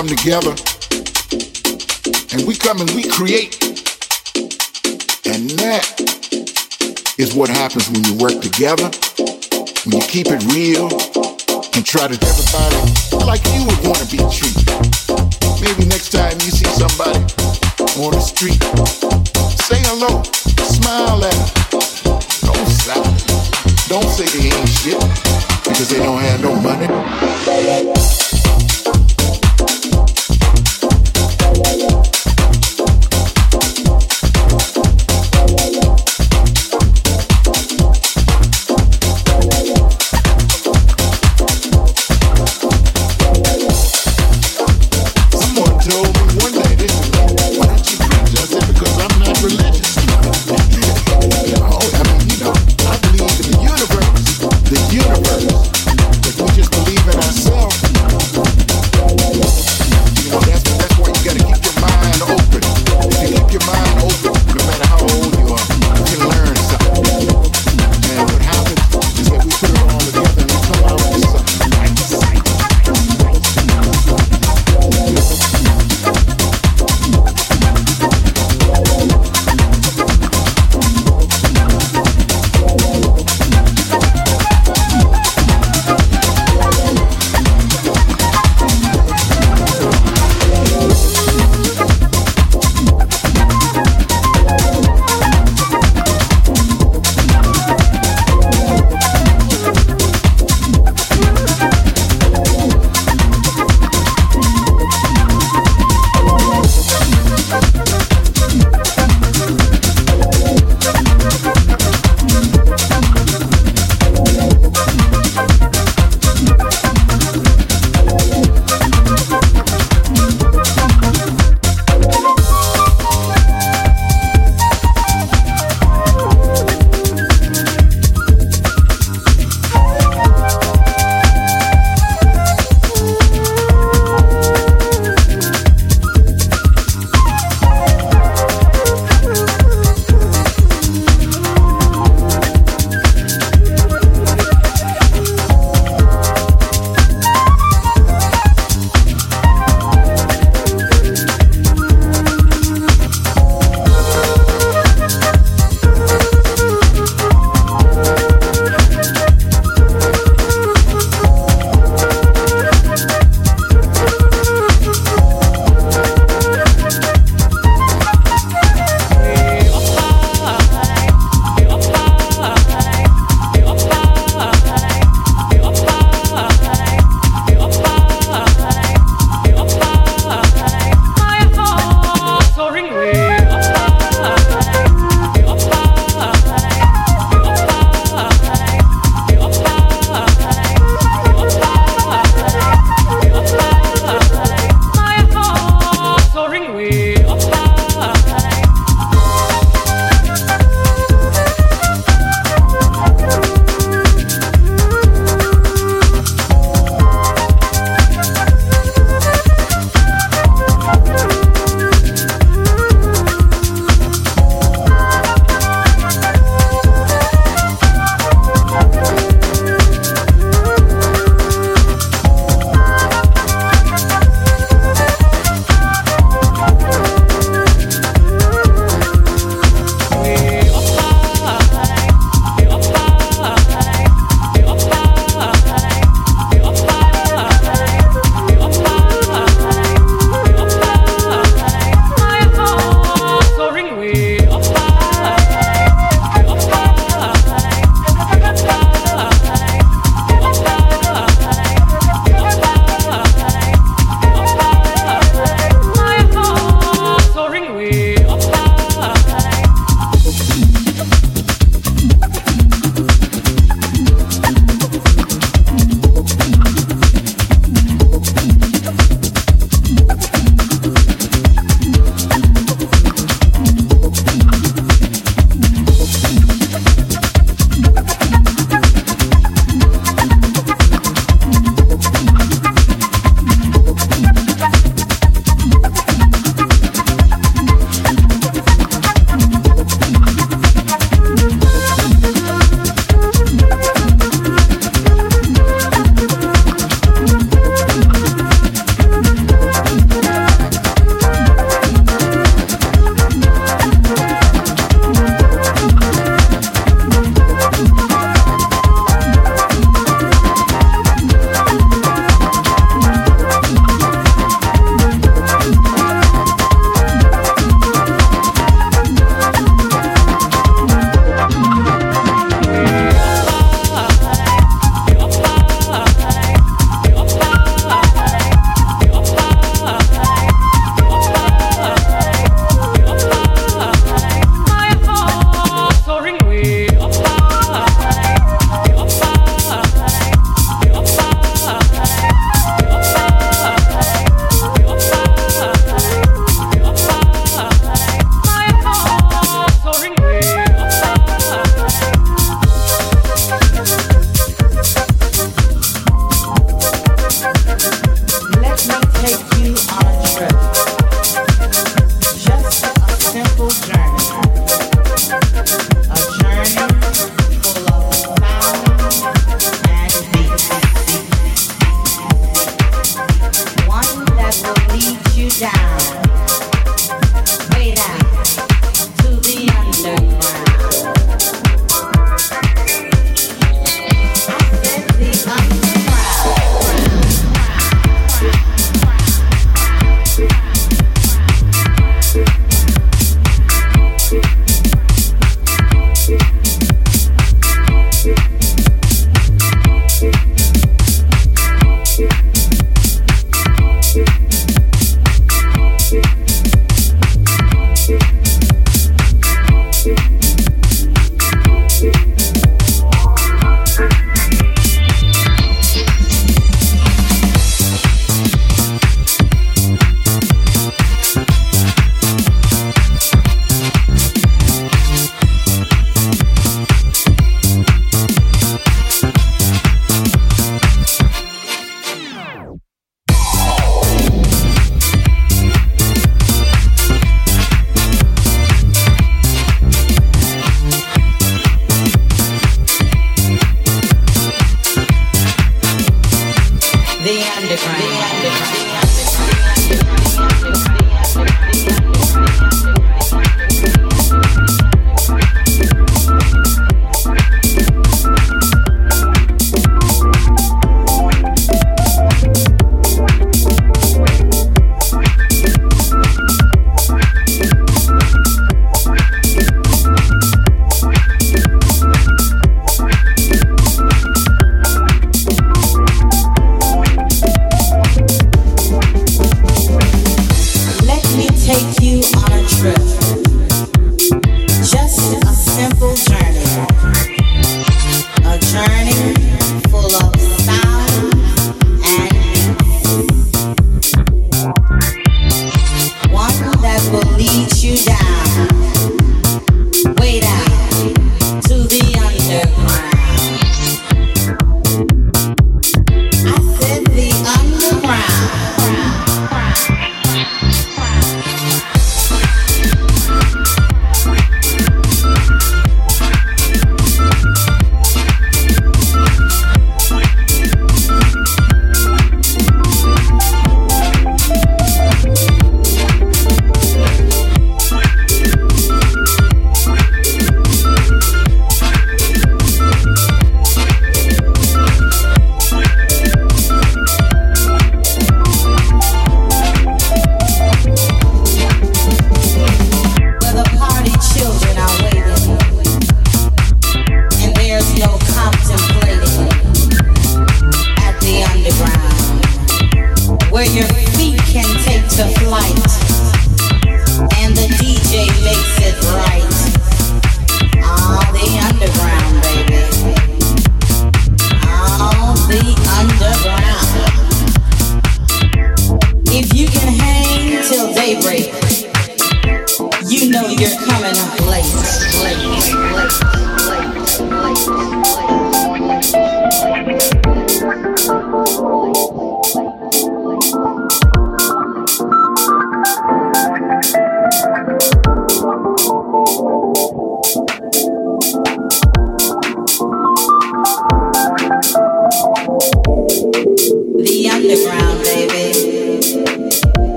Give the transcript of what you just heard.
Come together and we come and we create. And that is what happens when you work together, when you keep it real and try to everybody like you would want to be treated. Maybe next time you see somebody on the street, say hello, smile at them. Don't stop. Don't say they ain't shit because they don't have no money.